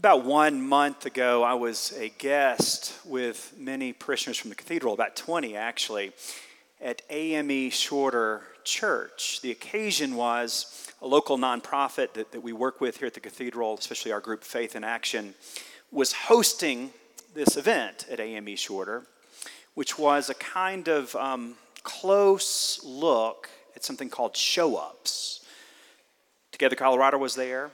About one month ago, I was a guest with many parishioners from the cathedral, about 20 actually, at AME Shorter Church. The occasion was a local nonprofit that, that we work with here at the cathedral, especially our group Faith in Action, was hosting this event at AME Shorter, which was a kind of um, close look at something called show ups. Together Colorado was there.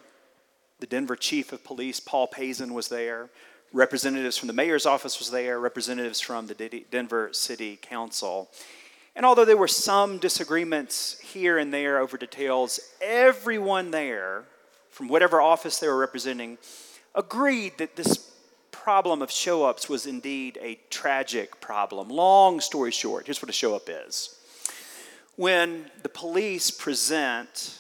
The Denver chief of police, Paul Pazen, was there. Representatives from the mayor's office was there. Representatives from the Denver City Council. And although there were some disagreements here and there over details, everyone there, from whatever office they were representing, agreed that this problem of show ups was indeed a tragic problem. Long story short, here's what a show up is. When the police present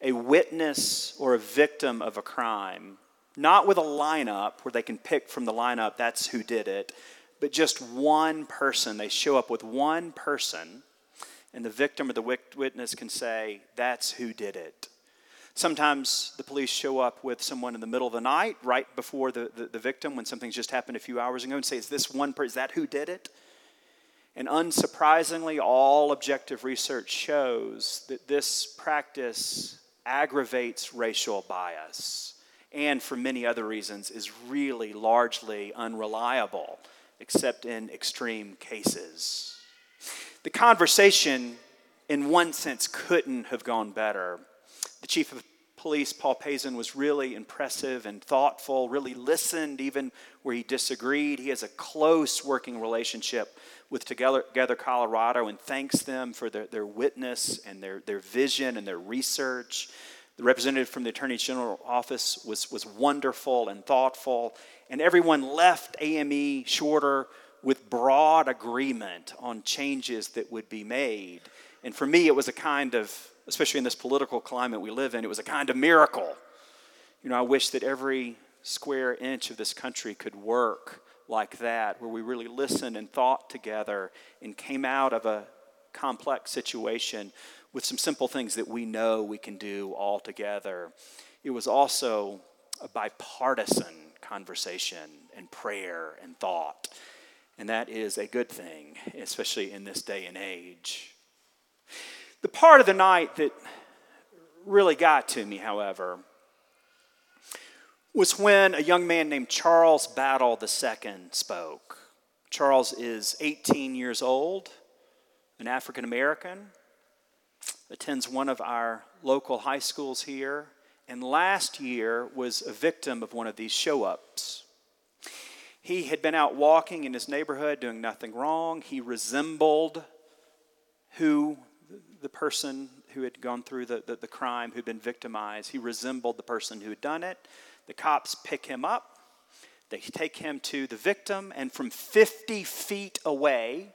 a witness or a victim of a crime, not with a lineup where they can pick from the lineup, that's who did it, but just one person. They show up with one person, and the victim or the witness can say, That's who did it. Sometimes the police show up with someone in the middle of the night, right before the, the, the victim, when something's just happened a few hours ago, and say, Is this one person? Is that who did it? And unsurprisingly, all objective research shows that this practice aggravates racial bias and for many other reasons is really largely unreliable, except in extreme cases. The conversation, in one sense, couldn't have gone better. The chief of police, Paul Pazen, was really impressive and thoughtful, really listened even where he disagreed. He has a close working relationship with Together, Together Colorado and thanks them for their, their witness and their, their vision and their research. The representative from the Attorney General office was, was wonderful and thoughtful, and everyone left AME shorter with broad agreement on changes that would be made. And for me, it was a kind of, especially in this political climate we live in, it was a kind of miracle. You know, I wish that every square inch of this country could work like that, where we really listened and thought together and came out of a complex situation with some simple things that we know we can do all together. It was also a bipartisan conversation and prayer and thought. And that is a good thing, especially in this day and age. The part of the night that really got to me, however, was when a young man named Charles Battle II spoke. Charles is 18 years old, an African American, attends one of our local high schools here, and last year was a victim of one of these show ups. He had been out walking in his neighborhood doing nothing wrong. He resembled who the person who had gone through the, the, the crime, who'd been victimized, he resembled the person who had done it. The cops pick him up. They take him to the victim, and from 50 feet away,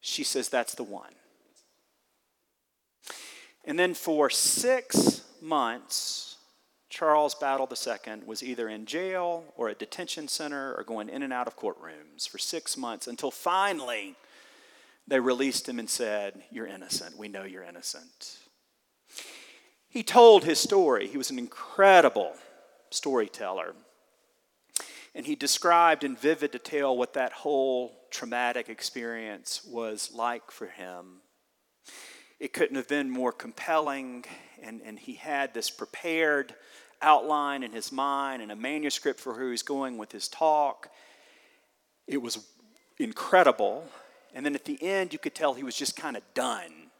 she says, That's the one. And then for six months, Charles Battle II was either in jail or a detention center or going in and out of courtrooms for six months until finally they released him and said, You're innocent. We know you're innocent. He told his story. He was an incredible storyteller. And he described in vivid detail what that whole traumatic experience was like for him it couldn't have been more compelling. And, and he had this prepared outline in his mind and a manuscript for who he's going with his talk. It was incredible. And then at the end, you could tell he was just kind of done.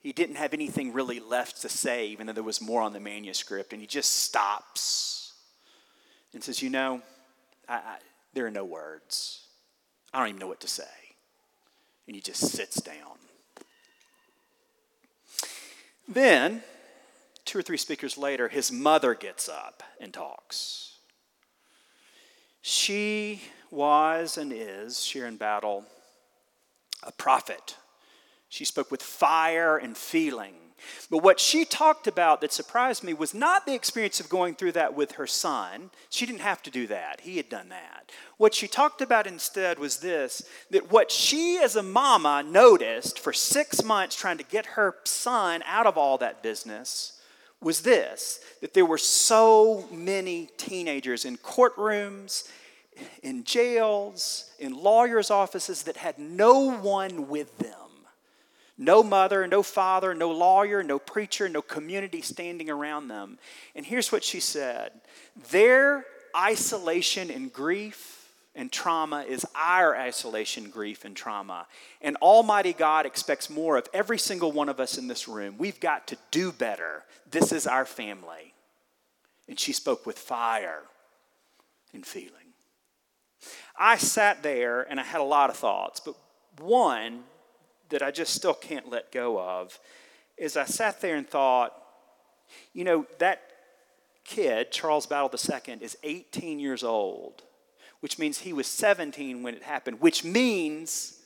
He didn't have anything really left to say, even though there was more on the manuscript. And he just stops and says, You know, I, I, there are no words. I don't even know what to say. And he just sits down. Then, two or three speakers later, his mother gets up and talks. She was and is, Sharon Battle, a prophet. She spoke with fire and feeling. But what she talked about that surprised me was not the experience of going through that with her son. She didn't have to do that, he had done that. What she talked about instead was this that what she, as a mama, noticed for six months trying to get her son out of all that business was this that there were so many teenagers in courtrooms, in jails, in lawyers' offices that had no one with them. No mother, no father, no lawyer, no preacher, no community standing around them. And here's what she said Their isolation and grief and trauma is our isolation, grief, and trauma. And Almighty God expects more of every single one of us in this room. We've got to do better. This is our family. And she spoke with fire and feeling. I sat there and I had a lot of thoughts, but one that I just still can't let go of is I sat there and thought, you know, that kid, Charles Battle II, is 18 years old which means he was 17 when it happened, which means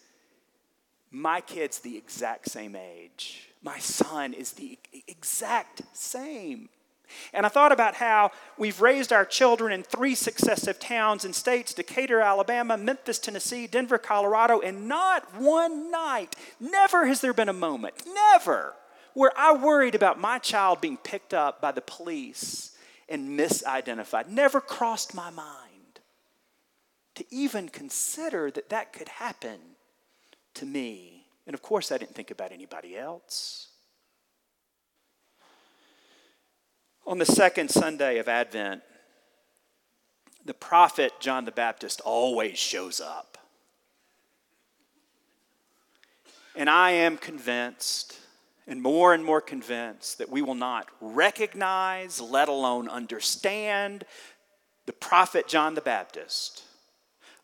my kid's the exact same age. My son is the exact same. And I thought about how we've raised our children in three successive towns and states Decatur, Alabama, Memphis, Tennessee, Denver, Colorado, and not one night, never has there been a moment, never, where I worried about my child being picked up by the police and misidentified. Never crossed my mind to even consider that that could happen to me. And of course, I didn't think about anybody else. On the second Sunday of Advent, the prophet John the Baptist always shows up. And I am convinced, and more and more convinced, that we will not recognize, let alone understand, the prophet John the Baptist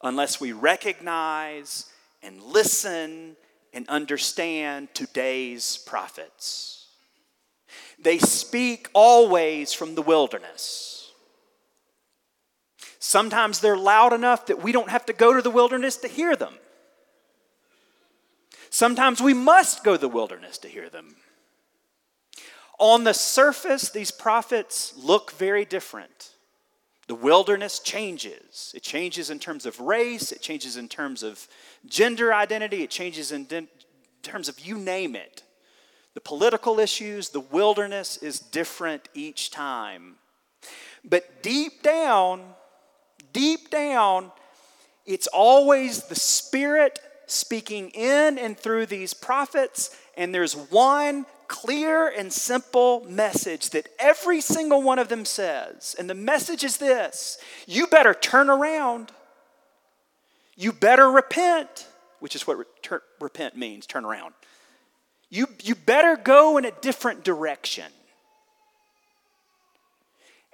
unless we recognize and listen and understand today's prophets. They speak always from the wilderness. Sometimes they're loud enough that we don't have to go to the wilderness to hear them. Sometimes we must go to the wilderness to hear them. On the surface, these prophets look very different. The wilderness changes. It changes in terms of race, it changes in terms of gender identity, it changes in terms of you name it. The political issues, the wilderness is different each time. But deep down, deep down, it's always the Spirit speaking in and through these prophets, and there's one clear and simple message that every single one of them says. And the message is this you better turn around, you better repent, which is what re- repent means turn around. You, you better go in a different direction.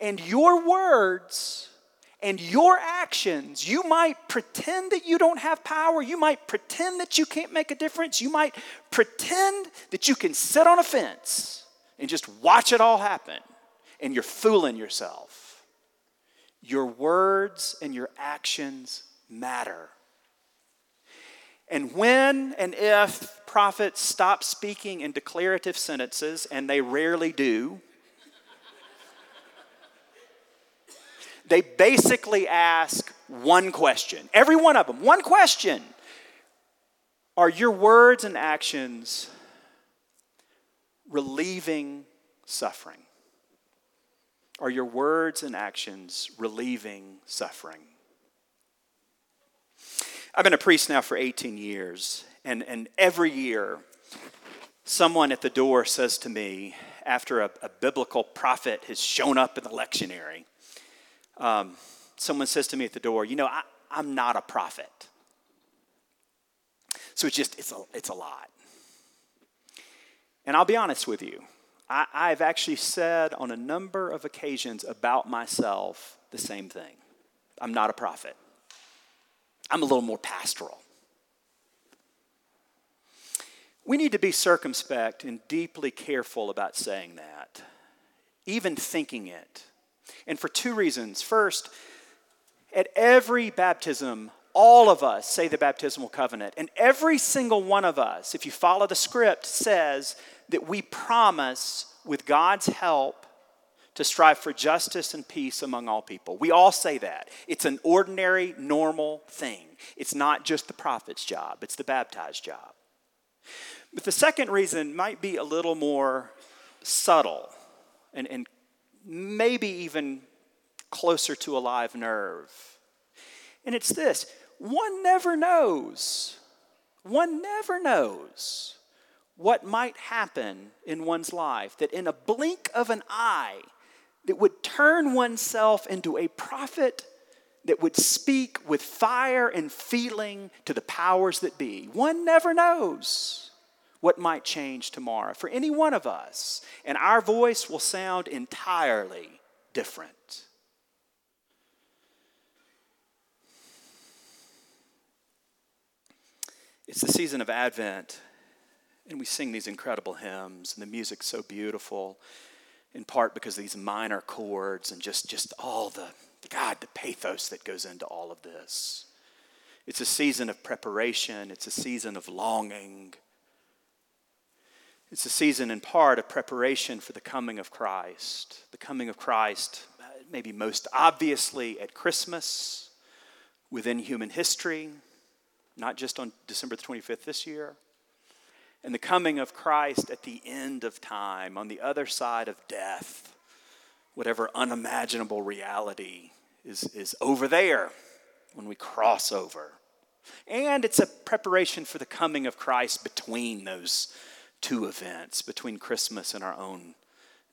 And your words and your actions, you might pretend that you don't have power. You might pretend that you can't make a difference. You might pretend that you can sit on a fence and just watch it all happen. And you're fooling yourself. Your words and your actions matter. And when and if prophets stop speaking in declarative sentences, and they rarely do, they basically ask one question. Every one of them, one question. Are your words and actions relieving suffering? Are your words and actions relieving suffering? I've been a priest now for 18 years, and, and every year, someone at the door says to me, after a, a biblical prophet has shown up in the lectionary, um, someone says to me at the door, You know, I, I'm not a prophet. So it's just, it's a, it's a lot. And I'll be honest with you, I, I've actually said on a number of occasions about myself the same thing. I'm not a prophet, I'm a little more pastoral. We need to be circumspect and deeply careful about saying that, even thinking it. And for two reasons. First, at every baptism, all of us say the baptismal covenant. And every single one of us, if you follow the script, says that we promise, with God's help, to strive for justice and peace among all people. We all say that. It's an ordinary, normal thing. It's not just the prophet's job, it's the baptized job. But the second reason might be a little more subtle and, and maybe even closer to a live nerve. And it's this one never knows, one never knows what might happen in one's life that in a blink of an eye that would turn oneself into a prophet that would speak with fire and feeling to the powers that be. One never knows what might change tomorrow for any one of us, and our voice will sound entirely different. It's the season of Advent, and we sing these incredible hymns, and the music's so beautiful, in part because these minor chords and just, just all the God, the pathos that goes into all of this. It's a season of preparation, it's a season of longing. It's a season, in part, of preparation for the coming of Christ. The coming of Christ, uh, maybe most obviously at Christmas, within human history, not just on December the 25th this year. And the coming of Christ at the end of time, on the other side of death, whatever unimaginable reality is, is over there when we cross over. And it's a preparation for the coming of Christ between those two events, between Christmas and our own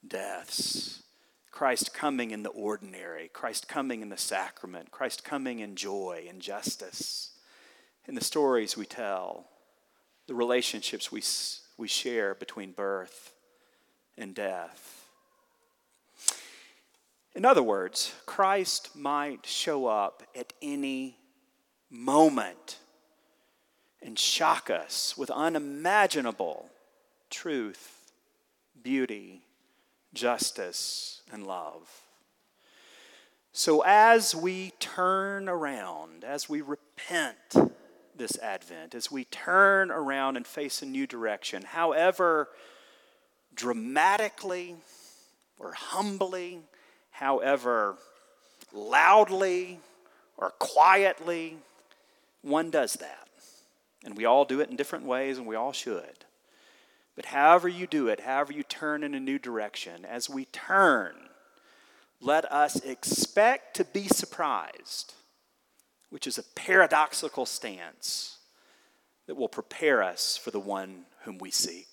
deaths. Christ coming in the ordinary, Christ coming in the sacrament, Christ coming in joy and justice. In the stories we tell, the relationships we, we share between birth and death. In other words, Christ might show up at any moment and shock us with unimaginable truth, beauty, justice, and love. So, as we turn around, as we repent this Advent, as we turn around and face a new direction, however dramatically or humbly however loudly or quietly one does that. And we all do it in different ways, and we all should. But however you do it, however you turn in a new direction, as we turn, let us expect to be surprised, which is a paradoxical stance that will prepare us for the one whom we seek.